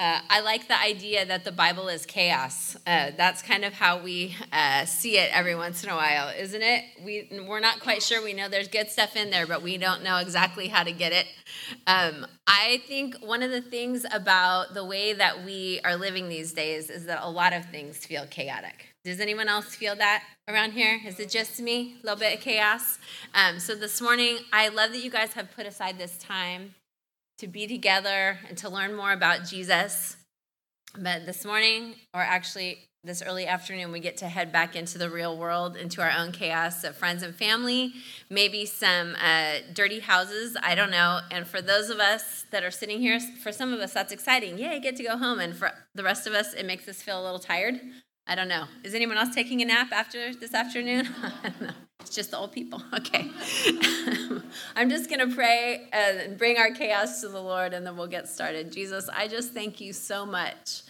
Uh, I like the idea that the Bible is chaos. Uh, that's kind of how we uh, see it every once in a while, isn't it? We, we're not quite sure. We know there's good stuff in there, but we don't know exactly how to get it. Um, I think one of the things about the way that we are living these days is that a lot of things feel chaotic. Does anyone else feel that around here? Is it just me? A little bit of chaos? Um, so this morning, I love that you guys have put aside this time to be together and to learn more about Jesus. But this morning, or actually this early afternoon, we get to head back into the real world, into our own chaos of friends and family, maybe some uh, dirty houses. I don't know. And for those of us that are sitting here, for some of us, that's exciting. Yay, get to go home. And for the rest of us, it makes us feel a little tired. I don't know. Is anyone else taking a nap after this afternoon? it's just the old people. Okay. I'm just going to pray and bring our chaos to the Lord and then we'll get started. Jesus, I just thank you so much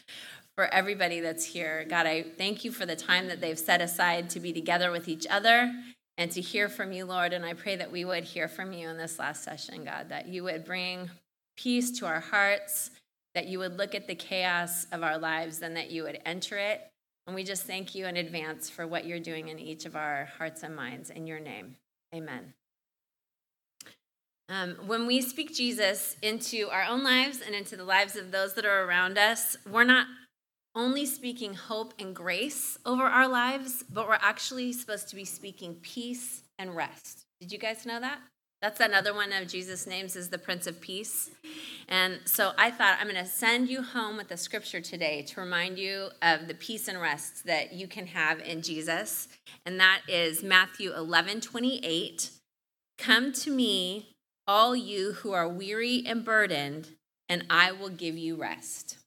for everybody that's here. God, I thank you for the time that they've set aside to be together with each other and to hear from you, Lord. And I pray that we would hear from you in this last session, God, that you would bring peace to our hearts, that you would look at the chaos of our lives, and that you would enter it and we just thank you in advance for what you're doing in each of our hearts and minds. In your name, amen. Um, when we speak Jesus into our own lives and into the lives of those that are around us, we're not only speaking hope and grace over our lives, but we're actually supposed to be speaking peace and rest. Did you guys know that? That's another one of Jesus' names is the Prince of Peace. And so I thought I'm going to send you home with a scripture today to remind you of the peace and rest that you can have in Jesus. And that is Matthew 11 28. Come to me, all you who are weary and burdened, and I will give you rest.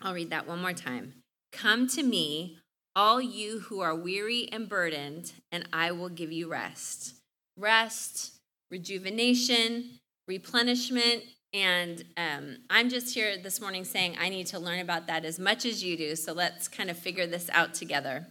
I'll read that one more time. Come to me, all you who are weary and burdened, and I will give you rest. Rest rejuvenation, replenishment. And um, I'm just here this morning saying I need to learn about that as much as you do. So let's kind of figure this out together.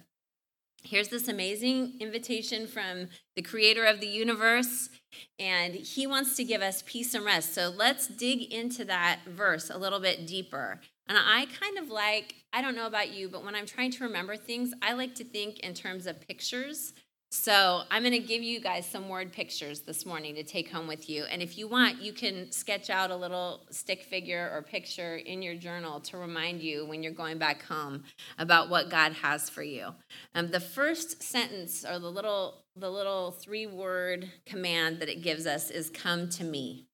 Here's this amazing invitation from the creator of the universe, and he wants to give us peace and rest. So let's dig into that verse a little bit deeper. And I kind of like, I don't know about you, but when I'm trying to remember things, I like to think in terms of pictures. So I'm going to give you guys some word pictures this morning to take home with you. And if you want, you can sketch out a little stick figure or picture in your journal to remind you when you're going back home about what God has for you. Um, the first sentence or the little the little three word command that it gives us is "Come to me,"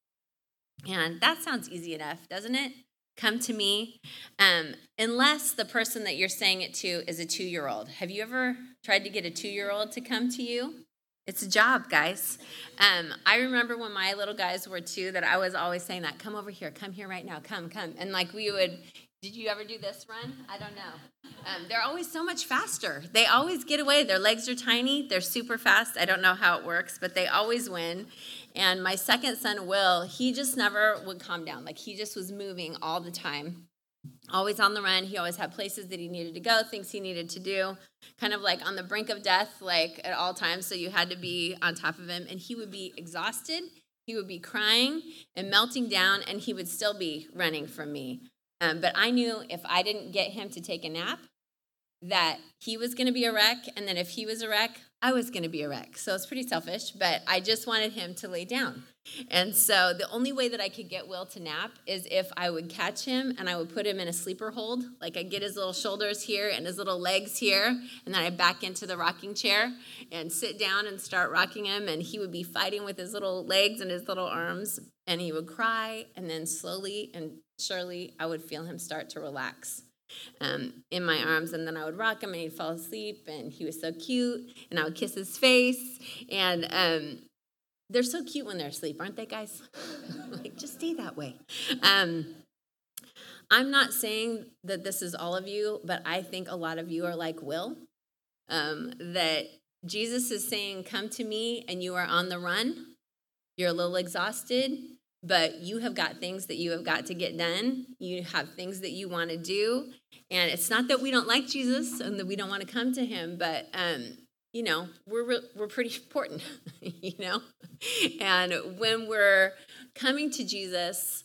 and that sounds easy enough, doesn't it? Come to me um, unless the person that you're saying it to is a two year old have you ever tried to get a two year old to come to you? It's a job guys. Um, i remember when my little guys were two that i was always saying that come over here. Come here right now. Come come. And like we would did you ever do this run? I don't know. Um, they're always so much faster. They always get away. Their legs are tiny. They're super fast. I don't know how it works but they always win. And my second son, Will, he just never would calm down. Like he just was moving all the time, always on the run. He always had places that he needed to go, things he needed to do, kind of like on the brink of death, like at all times. So you had to be on top of him. And he would be exhausted, he would be crying and melting down, and he would still be running from me. Um, but I knew if I didn't get him to take a nap, that he was going to be a wreck, and then if he was a wreck, I was going to be a wreck. So it's pretty selfish, but I just wanted him to lay down. And so the only way that I could get Will to nap is if I would catch him and I would put him in a sleeper hold. Like I'd get his little shoulders here and his little legs here, and then I'd back into the rocking chair and sit down and start rocking him. And he would be fighting with his little legs and his little arms, and he would cry. And then slowly and surely, I would feel him start to relax um, in my arms, and then I would rock him, and he'd fall asleep, and he was so cute, and I would kiss his face, and um, they're so cute when they're asleep, aren't they, guys? like, just stay that way. Um, I'm not saying that this is all of you, but I think a lot of you are like Will. Um, that Jesus is saying, Come to me, and you are on the run. You're a little exhausted but you have got things that you have got to get done. You have things that you want to do. And it's not that we don't like Jesus and that we don't want to come to him, but, um, you know, we're, we're pretty important, you know? And when we're coming to Jesus,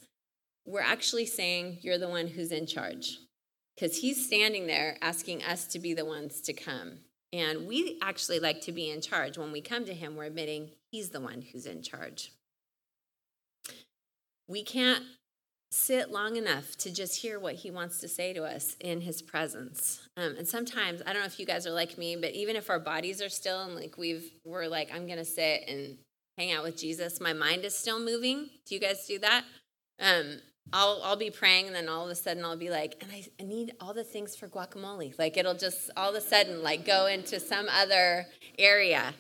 we're actually saying, You're the one who's in charge. Because he's standing there asking us to be the ones to come. And we actually like to be in charge. When we come to him, we're admitting he's the one who's in charge. We can't sit long enough to just hear what he wants to say to us in his presence. Um, and sometimes, I don't know if you guys are like me, but even if our bodies are still and like we've, we're like, I'm to sit and hang out with Jesus, my mind is still moving. Do you guys do that? Um, I'll I'll be praying and then all of a sudden I'll be like, and I, I need all the things for guacamole. Like it'll just all of a sudden like go into some other area.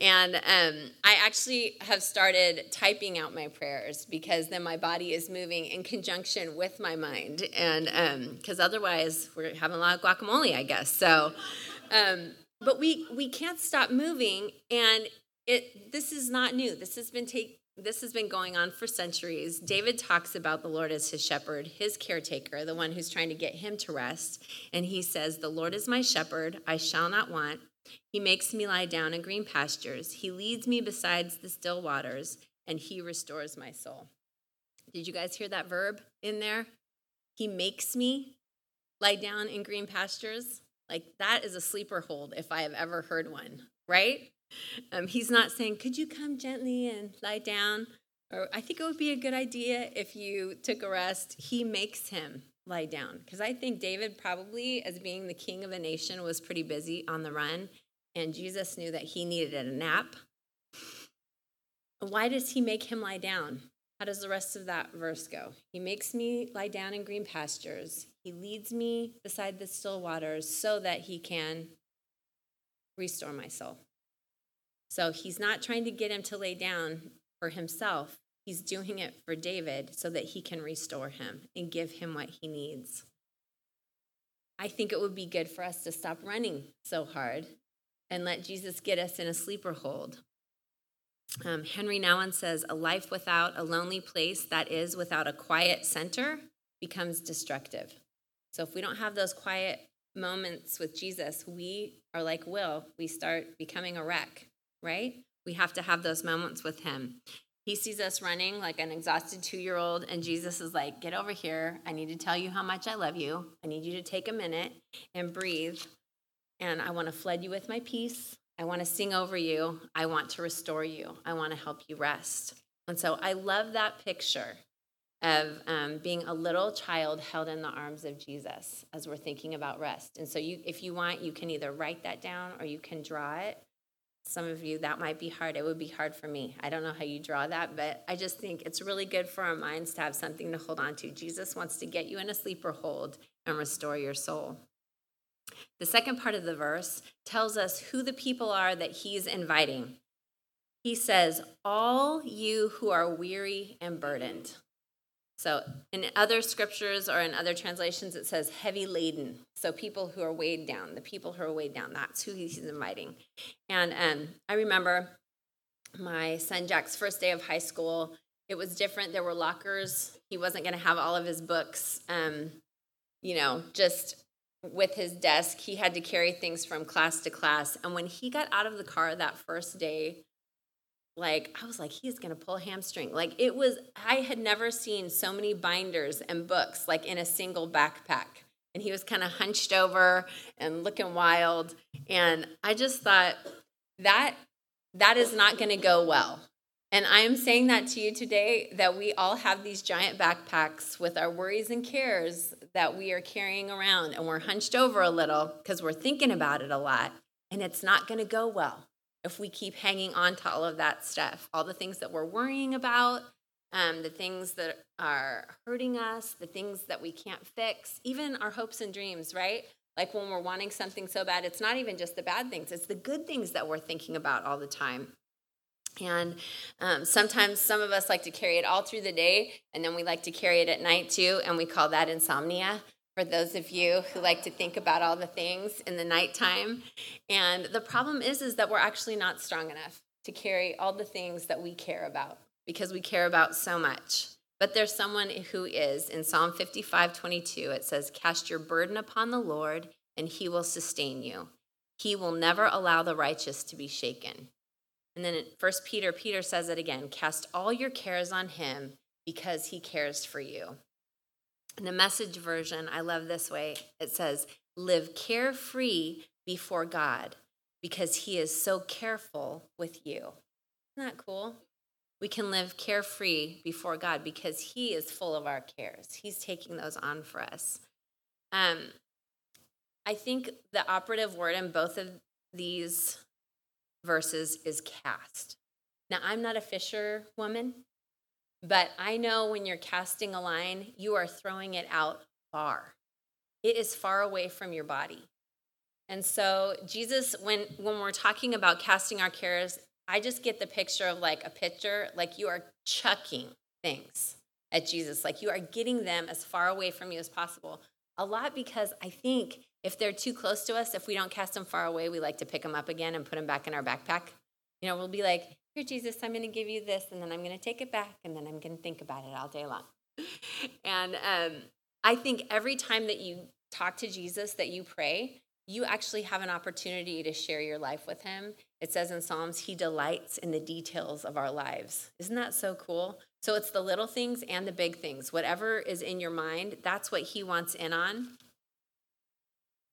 And um, I actually have started typing out my prayers because then my body is moving in conjunction with my mind. And because um, otherwise we're having a lot of guacamole, I guess. So um, but we we can't stop moving and it this is not new. This has been take, this has been going on for centuries. David talks about the Lord as his shepherd, his caretaker, the one who's trying to get him to rest. And he says, The Lord is my shepherd, I shall not want. He makes me lie down in green pastures. He leads me beside the still waters, and he restores my soul. Did you guys hear that verb in there? He makes me lie down in green pastures. Like that is a sleeper hold if I have ever heard one, right? Um, he's not saying, Could you come gently and lie down? Or I think it would be a good idea if you took a rest. He makes him lie down. Because I think David, probably as being the king of a nation, was pretty busy on the run. And Jesus knew that he needed a nap. Why does he make him lie down? How does the rest of that verse go? He makes me lie down in green pastures. He leads me beside the still waters so that he can restore my soul. So he's not trying to get him to lay down for himself. He's doing it for David so that he can restore him and give him what he needs. I think it would be good for us to stop running so hard and let Jesus get us in a sleeper hold. Um, Henry Nouwen says, A life without a lonely place, that is, without a quiet center, becomes destructive. So if we don't have those quiet moments with Jesus, we are like Will, we start becoming a wreck right? We have to have those moments with Him. He sees us running like an exhausted two year old, and Jesus is like, Get over here. I need to tell you how much I love you. I need you to take a minute and breathe. And I want to flood you with my peace. I want to sing over you. I want to restore you. I want to help you rest. And so I love that picture of um, being a little child held in the arms of Jesus as we're thinking about rest. And so, you, if you want, you can either write that down or you can draw it. Some of you, that might be hard. It would be hard for me. I don't know how you draw that, but I just think it's really good for our minds to have something to hold on to. Jesus wants to get you in a sleeper hold and restore your soul. The second part of the verse tells us who the people are that he's inviting. He says, All you who are weary and burdened. So in other scriptures or in other translations, it says heavy laden. So people who are weighed down, the people who are weighed down, that's who he's inviting. And um, I remember my son Jack's first day of high school. It was different. There were lockers. He wasn't going to have all of his books, um, you know, just with his desk. He had to carry things from class to class. And when he got out of the car that first day, like i was like he's gonna pull a hamstring. Like it was i had never seen so many binders and books like in a single backpack. And he was kind of hunched over and looking wild. And i just thought that that is not to go well. And i am saying that to you today that we all have these giant backpacks with our worries and cares that we are carrying around and we're hunched over a little because we're thinking about it a lot and it's not to go well if we keep hanging on to all of that stuff, all the things that we're worrying about, um, the things that are hurting us, the things that we can't fix, even our hopes and dreams, right? Like when we're wanting something so bad, it's not even just the bad things, it's the good things that we're thinking about all the time. And um, sometimes some of us like to carry it all through the day, and then we like to carry it at night too, and we call that insomnia for those of you who like to think about all the things in the nighttime. And the problem is is that we're actually not strong enough to carry all the things that we care about because we care about so much. But there's someone who is. In Psalm 55, 22, it says, Cast your burden upon the Lord, and he will sustain you. He will never allow the righteous to be shaken. And then in 1 Peter, Peter says it again Cast all your cares on him because he cares for you. In the message version, I love this way. It says, Live carefree before God because he is so careful with you. Isn't that cool? We can live carefree before God because he is full of our cares. He's taking those on for us. Um, I think the operative word in both of these verses is cast. Now, I'm not a fisher woman, but I know when you're casting a line, you are throwing it out far. It is far away from your body. And so Jesus, when when we're talking about casting our cares, I just get the picture of like a pitcher, like you are chucking things at Jesus, like you are getting them as far away from you as possible. A lot because I think if they're too close to us, if we don't cast them far away, we like to pick them up again and put them back in our backpack. You know, we'll be like, Here, Jesus, I'm going to give you this, and then I'm going to take it back, and then I'm going to think about it all day long. and um, I think every time that you talk to Jesus, that you pray, you actually have an opportunity to share your life with him. It says in Psalms, he delights in the details of our lives. Isn't that so cool? So it's the little things and the big things. Whatever is in your mind, that's what he wants in on.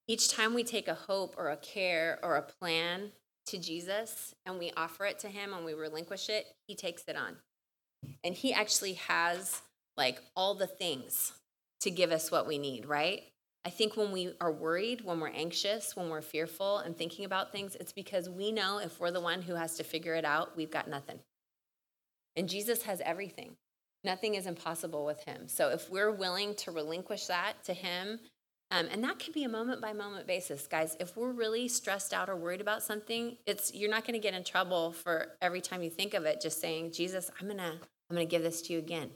Each time we take a hope or a care or a plan to Jesus and we offer it to him and we relinquish it, he takes it on. And he actually has like all the things to give us what we need, right? I think when we are worried, when we're anxious, when we're fearful and thinking about things, it's because we know if we're the one who has to figure it out, we've got nothing. And Jesus has everything. Nothing is impossible with him. So if we're willing to relinquish that to him, um, and that can be a moment by moment basis, guys. If we're really stressed out or worried about something, it's you're not going to get in trouble for every time you think of it. Just saying, Jesus, I'm gonna I'm gonna give this to you again.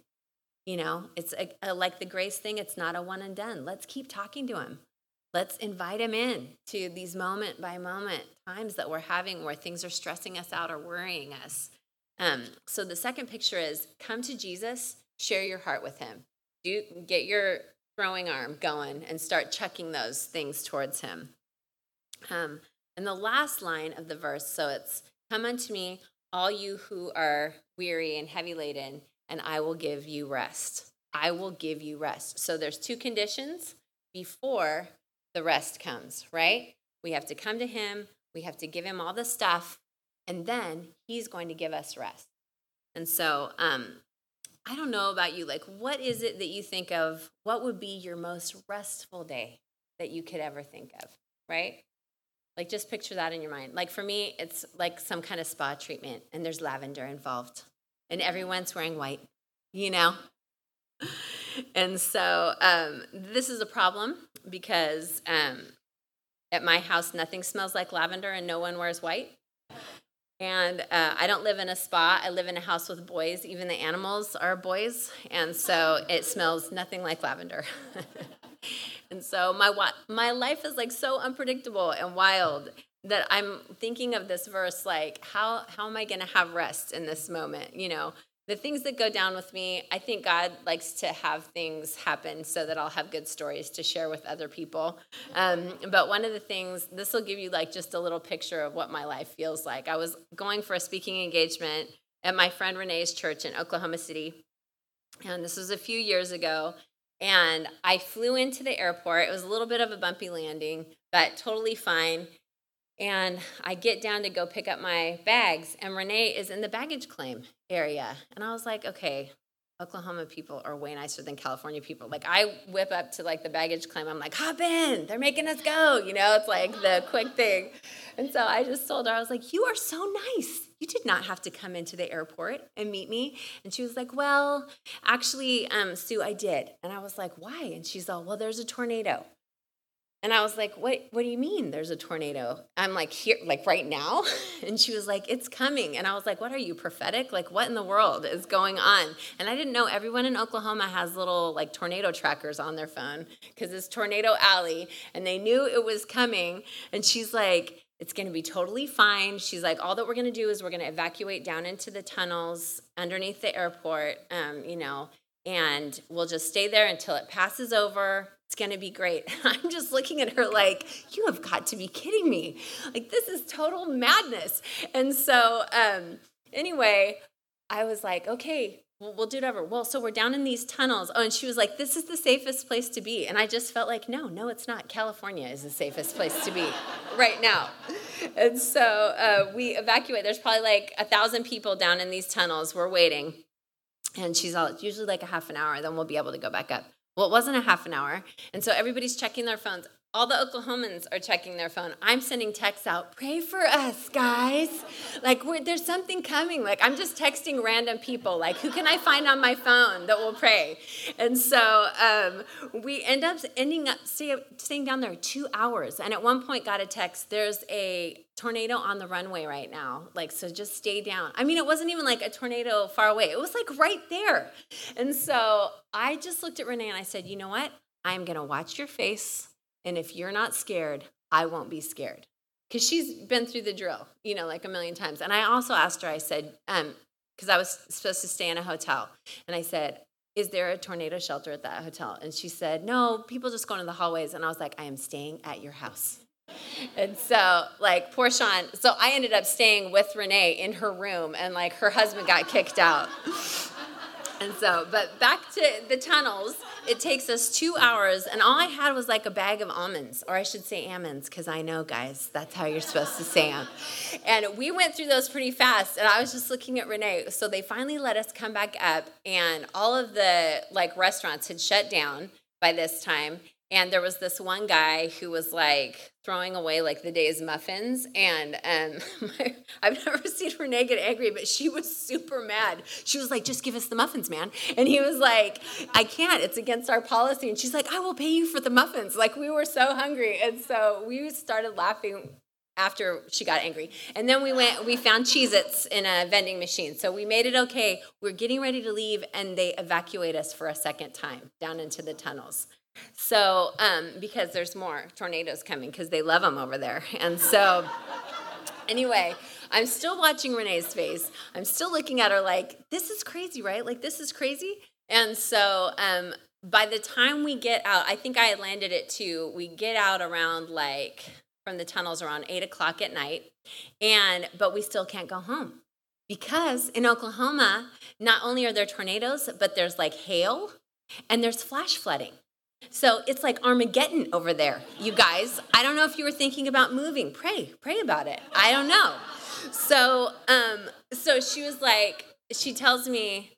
You know, it's a, a, like the grace thing, it's not a one and done. Let's keep talking to him. Let's invite him in to these moment by moment times that we're having where things are stressing us out or worrying us. Um, so the second picture is come to Jesus, share your heart with him. Do get your throwing arm going and start chucking those things towards him. Um, and the last line of the verse, so it's come unto me, all you who are weary and heavy laden, and I will give you rest. I will give you rest. So there's two conditions before the rest comes, right? We have to come to him, we have to give him all the stuff, and then he's going to give us rest. And so, um, I don't know about you. Like, what is it that you think of? What would be your most restful day that you could ever think of, right? Like, just picture that in your mind. Like, for me, it's like some kind of spa treatment, and there's lavender involved and everyone's wearing white, you know? And so um, this is a problem because um, at my house, nothing smells like lavender and no one wears white. And uh, I don't live in a spa. I live in a house with boys. Even the animals are boys. And so it smells nothing like lavender. and so my, my life is like so unpredictable and wild that I'm thinking of this verse like how how am I going to have rest in this moment you know the things that go down with me I think God likes to have things happen so that I'll have good stories to share with other people. Um, but one of the things this will give you like just a little picture of what my life feels like. I was going for a speaking engagement at my friend Renee's church in Oklahoma City and this was a few years ago and I flew into the airport. It was a little bit of a bumpy landing but totally fine and I get down to go pick up my bags, and Renee is in the baggage claim area. And I was like, okay, Oklahoma people are way nicer than California people. Like I whip up to like the baggage claim. I'm like, hop in. They're making us go. You know, it's like the quick thing. And so I just told her, I was like, you are so nice. You did not have to come into the airport and meet me. And she was like, well, actually, um, Sue, I did. And I was like, why? And she's all, well, there's a tornado. And I was like, what, what do you mean there's a tornado? I'm like, here, like right now? And she was like, it's coming. And I was like, what are you, prophetic? Like, what in the world is going on? And I didn't know everyone in Oklahoma has little like tornado trackers on their phone because it's Tornado Alley. And they knew it was coming. And she's like, it's going to be totally fine. She's like, all that we're going to do is we're going to evacuate down into the tunnels underneath the airport, um, you know, and we'll just stay there until it passes over it's going to be great. I'm just looking at her like, you have got to be kidding me. Like, this is total madness. And so, um, anyway, I was like, okay, we'll, we'll do whatever. Well, so we're down in these tunnels. Oh, and she was like, this is the safest place to be. And I just felt like, no, no, it's not. California is the safest place to be right now. And so uh, we evacuate. There's probably like a thousand people down in these tunnels. We're waiting. And she's all, usually like a half an hour, then we'll be able to go back up. Well, it wasn't a half an hour. And so everybody's checking their phones all the Oklahomans are checking their phone. I'm sending texts out, pray for us, guys. Like, there's something coming. Like, I'm just texting random people, like, who can I find on my phone that will pray? And so um, we end up ending up stay, staying down there two hours. And at one point, got a text, there's a tornado on the runway right now. Like, so just stay down. I mean, it wasn't even like a tornado far away, it was like right there. And so I just looked at Renee and I said, you know what? I'm to watch your face and if you're not scared, I won't be scared. Because she's been through the drill, you know, like a million times. And I also asked her, I said, um, because I was supposed to stay in a hotel. And I said, Is there a tornado shelter at that hotel? And she said, No, people just go into the hallways. And I was like, I am staying at your house. And so, like, poor Sean. So I ended up staying with Renee in her room, and like her husband got kicked out. And so, but back to the tunnels, it takes us two hours, and all I had was like a bag of almonds, or I should say almonds, because I know, guys, that's how you're supposed to say them. And we went through those pretty fast, and I was just looking at Renee. So they finally let us come back up, and all of the like restaurants had shut down by this time. And there was this one guy who was like throwing away like the day's muffins. And um, my, I've never seen Renee get angry, but she was super mad. She was like, just give us the muffins, man. And he was like, I can't. It's against our policy. And she's like, I will pay you for the muffins. Like we were so hungry. And so we started laughing after she got angry. And then we went, we found Cheez Its in a vending machine. So we made it okay. We're getting ready to leave, and they evacuate us for a second time down into the tunnels. So, um, because there's more tornadoes coming because they love them over there. And so, anyway, I'm still watching Renee's face. I'm still looking at her like, this is crazy, right? Like, this is crazy. And so, um, by the time we get out, I think I landed it too. We get out around like from the tunnels around eight o'clock at night, and but we still can't go home because in Oklahoma, not only are there tornadoes, but there's like hail and there's flash flooding. So it's like Armageddon over there, you guys. I don't know if you were thinking about moving. Pray, pray about it. I don't know. So, um, so she was like, she tells me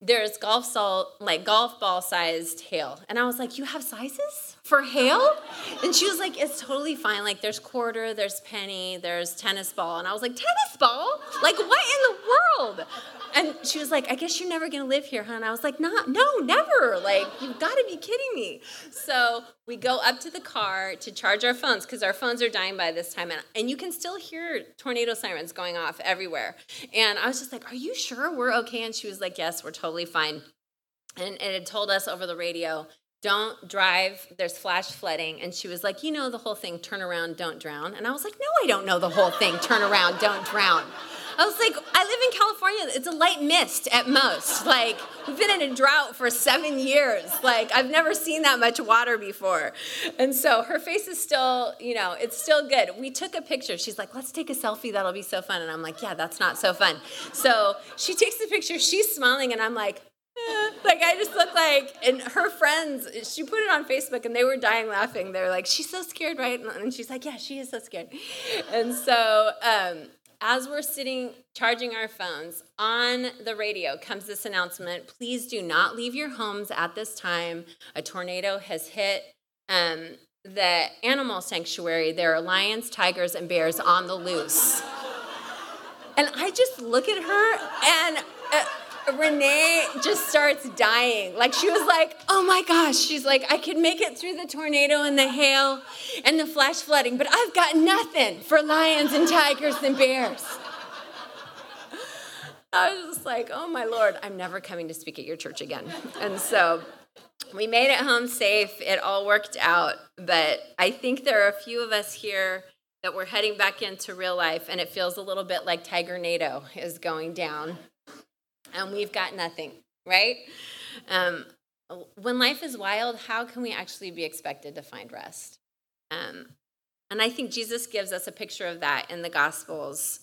there's golf salt, like golf ball sized hail, and I was like, you have sizes? For hail? And she was like, it's totally fine. Like, there's quarter, there's penny, there's tennis ball. And I was like, tennis ball? Like, what in the world? And she was like, I guess you're never gonna live here, huh? And I was like, not, no, never. Like, you've gotta be kidding me. So we go up to the car to charge our phones because our phones are dying by this time. And, and you can still hear tornado sirens going off everywhere. And I was just like, Are you sure we're okay? And she was like, Yes, we're totally fine. And, and it told us over the radio don't drive, there's flash flooding. And she was like, You know the whole thing, turn around, don't drown. And I was like, No, I don't know the whole thing, turn around, don't drown. I was like, I live in California. It's a light mist at most. Like, we've been in a drought for seven years. Like, I've never seen that much water before. And so her face is still, you know, it's still good. We took a picture. She's like, let's take a selfie. That'll be so fun. And I'm like, yeah, that's not so fun. So she takes the picture. She's smiling. And I'm like, like I just look like, and her friends, she put it on Facebook and they were dying laughing. They're like, she's so scared, right? And she's like, yeah, she is so scared. And so um, as we're sitting charging our phones, on the radio comes this announcement please do not leave your homes at this time. A tornado has hit um, the animal sanctuary. There are lions, tigers, and bears on the loose. And I just look at her and. Renee just starts dying. Like she was like, oh my gosh. She's like, I could make it through the tornado and the hail and the flash flooding, but I've got nothing for lions and tigers and bears. I was just like, oh my Lord, I'm never coming to speak at your church again. And so we made it home safe. It all worked out. But I think there are a few of us here that we're heading back into real life, and it feels a little bit like Tiger NATO is going down and we've got nothing, right? Um, when life is wild, how can we actually be expected to find rest? Um, and I think Jesus gives us a picture of that in the Gospels.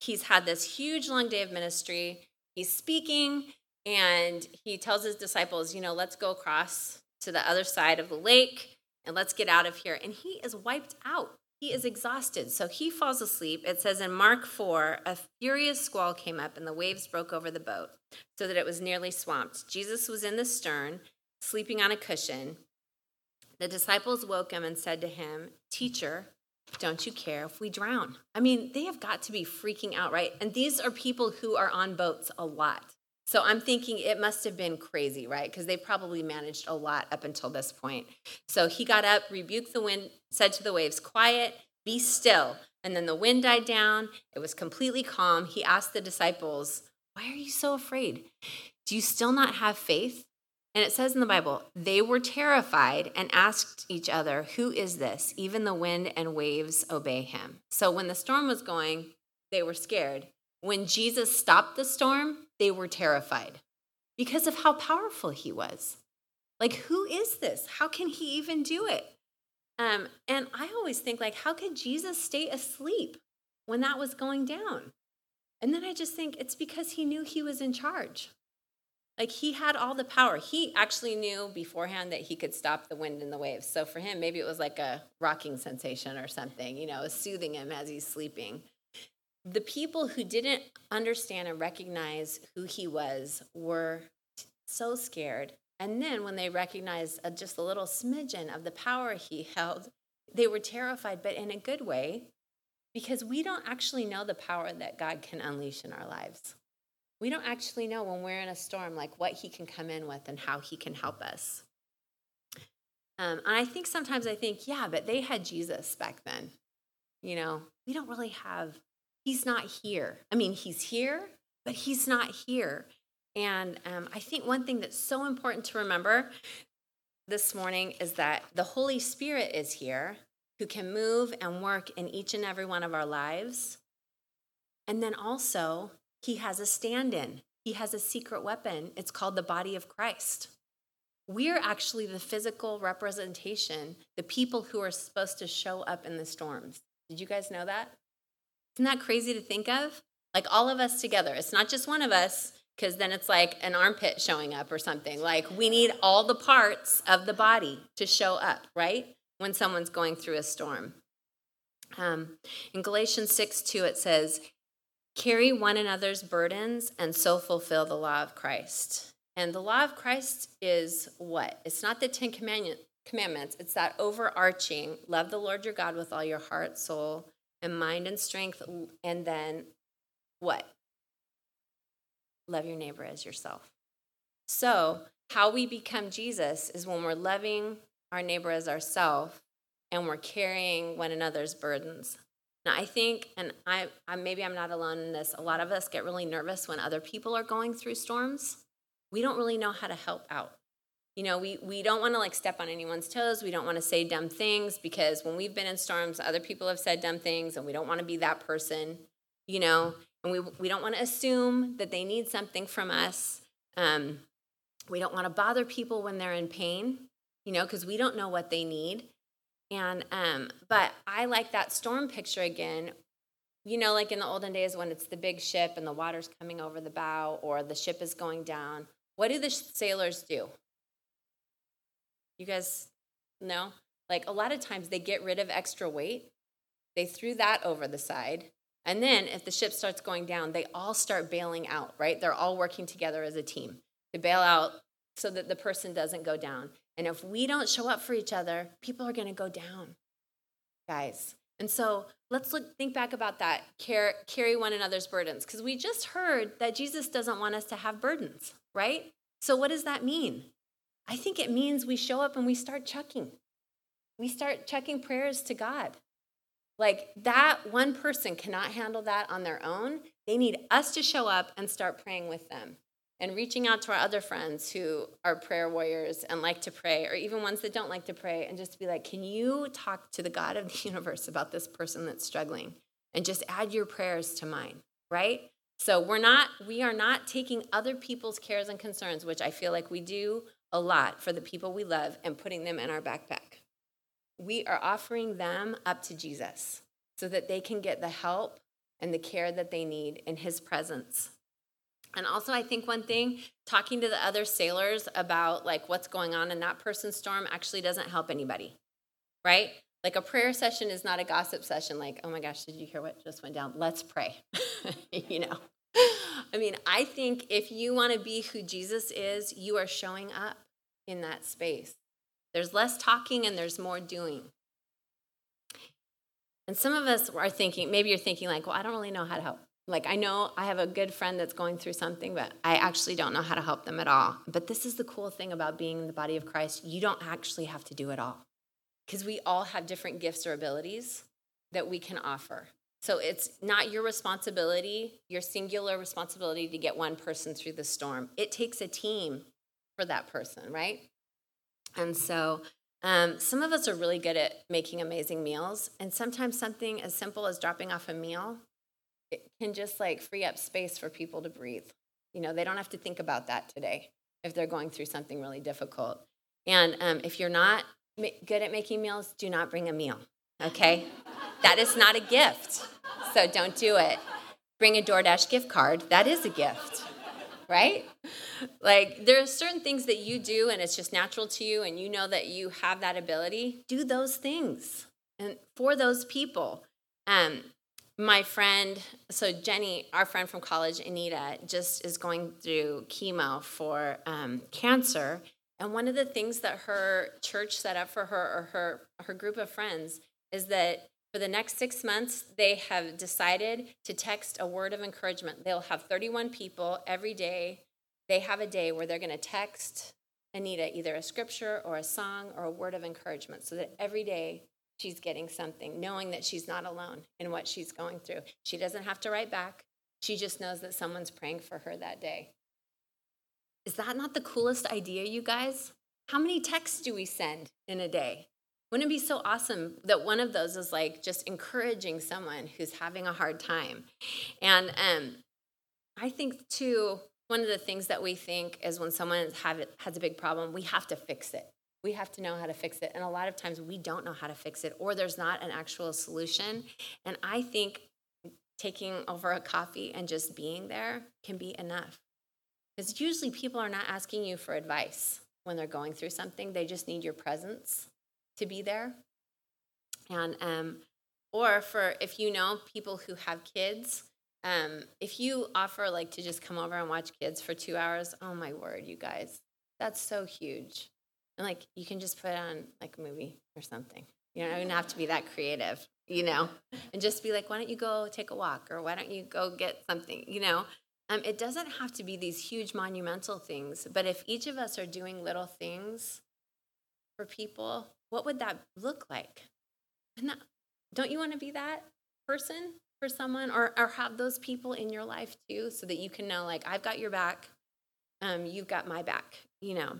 He's had this huge long day of ministry. He's speaking, and he tells his disciples, you know, let's go across to the other side of the lake and let's get out of here. And he is wiped out. He is exhausted. So he falls asleep. It says in Mark 4 a furious squall came up and the waves broke over the boat so that it was nearly swamped. Jesus was in the stern, sleeping on a cushion. The disciples woke him and said to him, Teacher, don't you care if we drown? I mean, they have got to be freaking out, right? And these are people who are on boats a lot. So I'm thinking it must have been crazy, right? Because they probably managed a lot up until this point. So he got up, rebuked the wind, said to the waves, Quiet, be still. And then the wind died down. It was completely calm. He asked the disciples, Why are you so afraid? Do you still not have faith? And it says in the Bible, they were terrified and asked each other, Who is this? Even the wind and waves obey him. So when the storm was going, they were scared. When Jesus stopped the storm, they were terrified because of how powerful he was. Like, who is this? How can he even do it? Um, and I always think, like, how could Jesus stay asleep when that was going down? And then I just think it's because he knew he was in charge. Like he had all the power. He actually knew beforehand that he could stop the wind and the waves. So for him, maybe it was like a rocking sensation or something, you know, soothing him as he's sleeping. The people who didn't understand and recognize who he was were so scared. And then when they recognized a, just a little smidgen of the power he held, they were terrified, but in a good way, because we don't actually know the power that God can unleash in our lives we don't actually know when we're in a storm, like what he can come in with and how he can help us. Um, and I think sometimes I think, yeah, but they had Jesus back then. You know, we don't really have, he's not here. I mean, he's here, but he's not here. And um, I think one thing that's so important to remember this morning is that the Holy Spirit is here who can move and work in each and every one of our lives. And then also, he has a stand in, he has a secret weapon. It's called the body of Christ. We're actually the physical representation, the people who are supposed to show up in the storms. Did you guys know that? Isn't that crazy to think of? Like all of us together. It's not just one of us, because then it's like an armpit showing up or something. Like we need all the parts of the body to show up, right? When someone's going through a storm. Um, in Galatians 6 2, it says, carry one another's burdens, and so fulfill the law of Christ. And the law of Christ is what? It's not the Ten Commandments, it's that overarching love the Lord your God with all your heart, soul, and mind and strength. And then what? Love your neighbor as yourself. So, how we become Jesus is when we're loving our neighbor as ourselves and we're carrying one another's burdens. Now, I think, and I, I maybe I'm not alone in this. A lot of us get really nervous when other people are going through storms. We don't really know how to help out. You know, we, we don't want to like step on anyone's toes. We don't want to say dumb things because when we've been in storms, other people have said dumb things and we don't want to be that person, you know, and we, we don't want to assume that they need something from us. Um, we don't want to bother people when they're in pain, you know, because we don't know what they need. And um, but I like that storm picture again. You know, like in the olden days when it's the big ship and the water's coming over the bow or the ship is going down. What do the sailors do? You guys know? Like a lot of times they get rid of extra weight. They threw that over the side. And then if the ship starts going down, they all start bailing out, right? They're all working together as a team to bail out so that the person doesn't go down. And if we don't show up for each other, people are going to go down, guys. And so let's look, think back about that. Care, carry one another's burdens, because we just heard that Jesus doesn't want us to have burdens, right? So what does that mean? I think it means we show up and we start chucking. We start chucking prayers to God. Like that one person cannot handle that on their own. They need us to show up and start praying with them and reaching out to our other friends who are prayer warriors and like to pray, or even ones that don't like to pray, and just be like, can you talk to the God of the universe about this person that's struggling? And just add your prayers to mine, right? So we're not, we are not taking other people's cares and concerns, which I feel like we do a lot for the people we love, and putting them in our backpack. We are offering them up to Jesus so that they can get the help and the care that they need in his presence And also, I think one thing, talking to the other sailors about like what's going on in that person's storm actually doesn't help anybody, right? Like a prayer session is not a gossip session. Like, oh my gosh, did you hear what just went down? Let's pray. you know, I mean, I think if you want to be who Jesus is, you are showing up in that space. There's less talking and there's more doing. And some of us are thinking, maybe you're thinking, like, well, I don't really know how to help. Like, I know I have a good friend that's going through something, but I actually don't know how to help them at all. But this is the cool thing about being in the body of Christ. You don't actually have to do it all because we all have different gifts or abilities that we can offer. So it's not your responsibility, your singular responsibility to get one person through the storm. It takes a team for that person, right? And so um, some of us are really good at making amazing meals, and sometimes something as simple as dropping off a meal it can just like free up space for people to breathe. You know, they don't have to think about that today if they're going through something really difficult. And um, if you're not good at making meals, do not bring a meal, okay? that is not a gift, so don't do it. Bring a DoorDash gift card, that is a gift right? Like there are certain things that you do and it's just natural to you and you know that you have that ability. Do those things. And for those people. Um my friend, so Jenny, our friend from college, Anita, just is going through chemo for um, cancer. And one of the things that her church set up for her or her her group of friends is that for the next six months, they have decided to text a word of encouragement. They'll have 31 people every day. They have a day where they're going to text Anita either a scripture or a song or a word of encouragement so that every day she's getting something, knowing that she's not alone in what she's going through. She doesn't have to write back, she just knows that someone's praying for her that day. Is that not the coolest idea, you guys? How many texts do we send in a day? Wouldn't it be so awesome that one of those is like just encouraging someone who's having a hard time? And um, I think, too, one of the things that we think is when someone has a big problem, we have to fix it. We have to know how to fix it. And a lot of times we don't know how to fix it, or there's not an actual solution. And I think taking over a coffee and just being there can be enough. Because usually people are not asking you for advice when they're going through something, they just need your presence to be there. And um, or for if you know people who have kids, um, if you offer like to just come over and watch kids for two hours, oh my word, you guys, that's so huge. And like you can just put on like a movie or something. You don't even have to be that creative, you know, and just be like, why don't you go take a walk or why don't you go get something, you know? Um, it doesn't have to be these huge monumental things, but if each of us are doing little things for people, what would that look like? Not, don't you want to be that person for someone or, or have those people in your life too so that you can know, like, I've got your back, um, you've got my back, you know?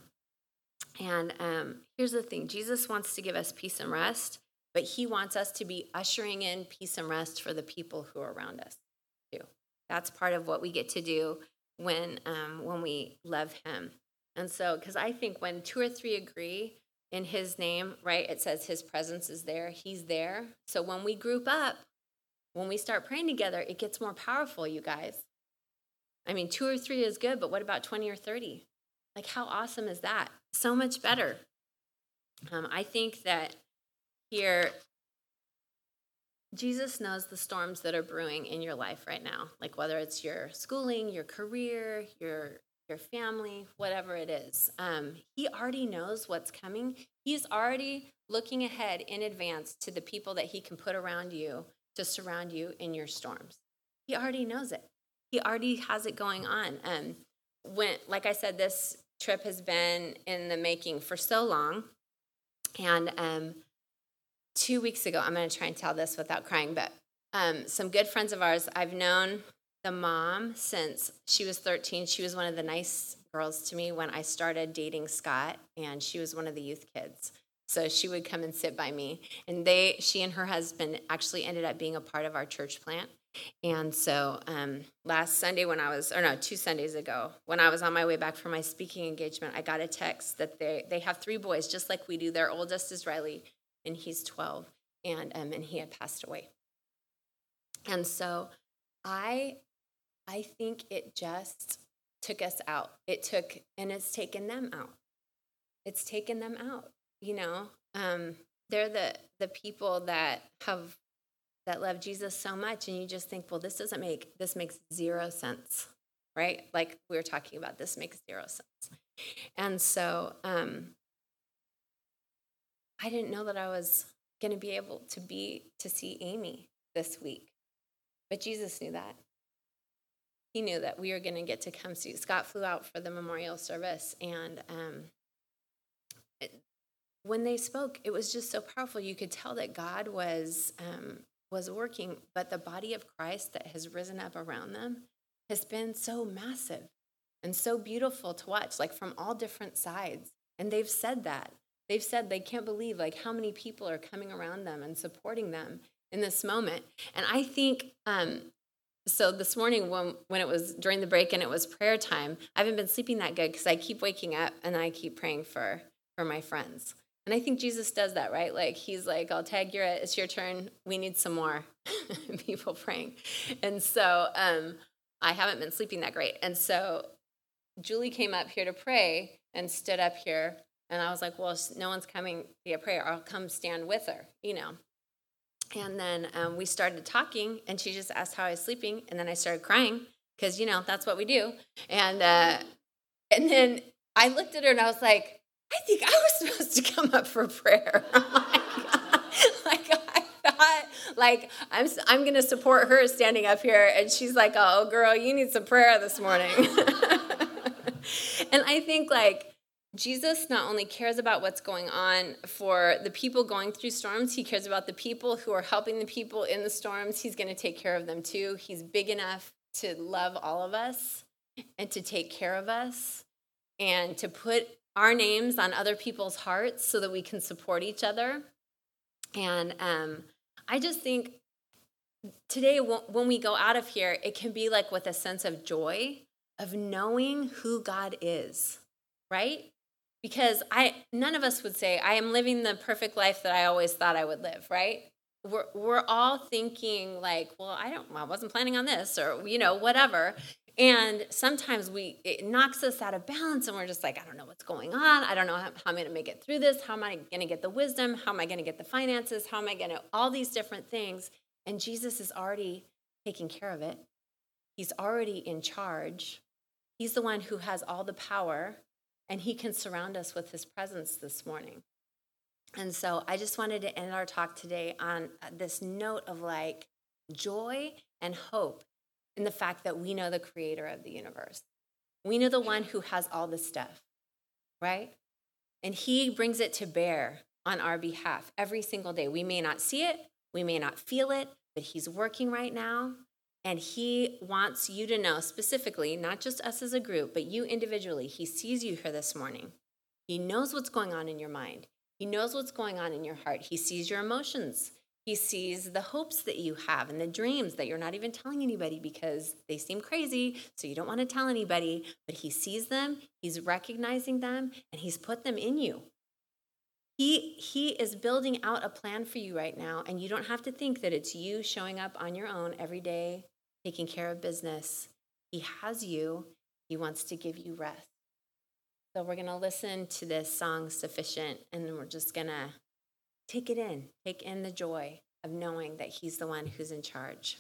And um, here's the thing Jesus wants to give us peace and rest, but he wants us to be ushering in peace and rest for the people who are around us too. That's part of what we get to do when um, when we love him. And so, because I think when two or three agree, in his name, right? It says his presence is there. He's there. So when we group up, when we start praying together, it gets more powerful, you guys. I mean, two or three is good, but what about 20 or 30? Like, how awesome is that? So much better. Um, I think that here, Jesus knows the storms that are brewing in your life right now, like whether it's your schooling, your career, your your family, whatever it is. Um, he already knows what's coming. He's already looking ahead in advance to the people that he can put around you to surround you in your storms. He already knows it. He already has it going on. Um, when, like I said, this trip has been in the making for so long. And um, two weeks ago, I'm going to try and tell this without crying, but um, some good friends of ours I've known the mom since she was 13. She was one of the nice girls to me when I started dating Scott, and she was one of the youth kids. So she would come and sit by me. And they, she and her husband actually ended up being a part of our church plant. And so um, last Sunday, when I was, or no, two Sundays ago, when I was on my way back from my speaking engagement, I got a text that they, they have three boys, just like we do. Their oldest is Riley, and he's 12, and, um, and he had passed away. And so I I think it just took us out. It took, and it's taken them out. It's taken them out. You know, um, they're the the people that have that love Jesus so much, and you just think, well, this doesn't make this makes zero sense, right? Like we were talking about, this makes zero sense. And so, um, I didn't know that I was going to be able to be to see Amy this week, but Jesus knew that he knew that we were going to get to come see. Scott flew out for the memorial service, and um, it, when they spoke, it was just so powerful. You could tell that God was um, was working, but the body of Christ that has risen up around them has been so massive and so beautiful to watch, like from all different sides. And they've said that. They've said they can't believe like how many people are coming around them and supporting them in this moment. And I think um, so this morning when when it was during the break and it was prayer time i haven't been sleeping that good because i keep waking up and i keep praying for for my friends. And i think jesus does that right? Like he's like i'll tag you it's your turn. We need some more people praying. And so um i haven't been sleeping that great. And so julie came up here to pray and stood up here and i was like well no one's coming via prayer. I'll come stand with her you know and then um, we started talking, and she just asked how I was sleeping, and then I started crying because you know that's what we do. And uh, and then I looked at her and I was like, I think I was supposed to come up for prayer. like I thought, like I'm I'm gonna support her standing up here, and she's like, Oh, girl, you need some prayer this morning. and I think like Jesus not only cares about what's going on for the people going through storms, he cares about the people who are helping the people in the storms. He's going to take care of them too. He's big enough to love all of us and to take care of us and to put our names on other people's hearts so that we can support each other. And um, I just think today, when we go out of here, it can be like with a sense of joy of knowing who God is, right? Because I none of us would say I am living the perfect life that I always thought I would live, right? We're we're all thinking like, well, I don't I wasn't planning on this or you know, whatever. And sometimes we it knocks us out of balance and we're just like, I don't know what's going on. I don't know how, how I'm going to make it through this. How am I going to get the wisdom? How am I going to get the finances? How am I going to all these different things? And Jesus is already taking care of it. He's already in charge. He's the one who has all the power and He can surround us with His presence this morning. And so I just wanted to end our talk today on uh, this note of like joy and hope in the fact that we know the creator of the universe. We know the one who has all the stuff, right? And he brings it to bear on our behalf every single day. We may not see it, we may not feel it, but he's working right now. And he wants you to know specifically, not just us as a group, but you individually. He sees you here this morning. He knows what's going on in your mind. He knows what's going on in your heart. He sees your emotions. He sees the hopes that you have and the dreams that you're not even telling anybody because they seem crazy. So you don't want to tell anybody, but he sees them, he's recognizing them, and he's put them in you. He, he is building out a plan for you right now, and you don't have to think that it's you showing up on your own every day taking care of business. He has you, He wants to give you rest. So we're going to listen to this song, Sufficient, and then we're just going to take it in, take in the joy of knowing that He's the one who's in charge.